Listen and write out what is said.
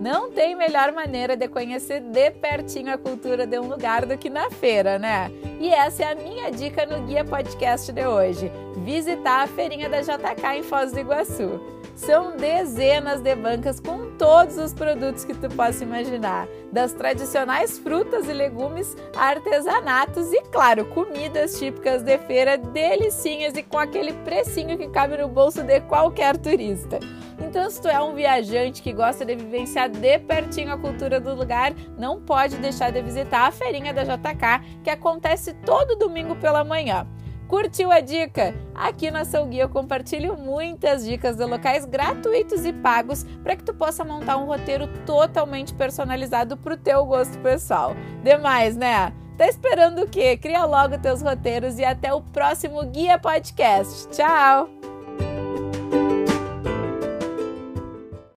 Não tem melhor maneira de conhecer de pertinho a cultura de um lugar do que na feira, né? E essa é a minha dica no Guia Podcast de hoje: visitar a feirinha da JK em Foz do Iguaçu. São dezenas de bancas com todos os produtos que tu possa imaginar, das tradicionais frutas e legumes, artesanatos e, claro, comidas típicas de feira, delicinhas e com aquele precinho que cabe no bolso de qualquer turista. Então, se tu é um viajante que gosta de vivenciar de pertinho a cultura do lugar, não pode deixar de visitar a feirinha da JK, que acontece todo domingo pela manhã. Curtiu a dica? Aqui na Sou Guia eu compartilho muitas dicas de locais gratuitos e pagos para que tu possa montar um roteiro totalmente personalizado para o teu gosto pessoal. Demais, né? Tá esperando o quê? Cria logo teus roteiros e até o próximo Guia Podcast. Tchau!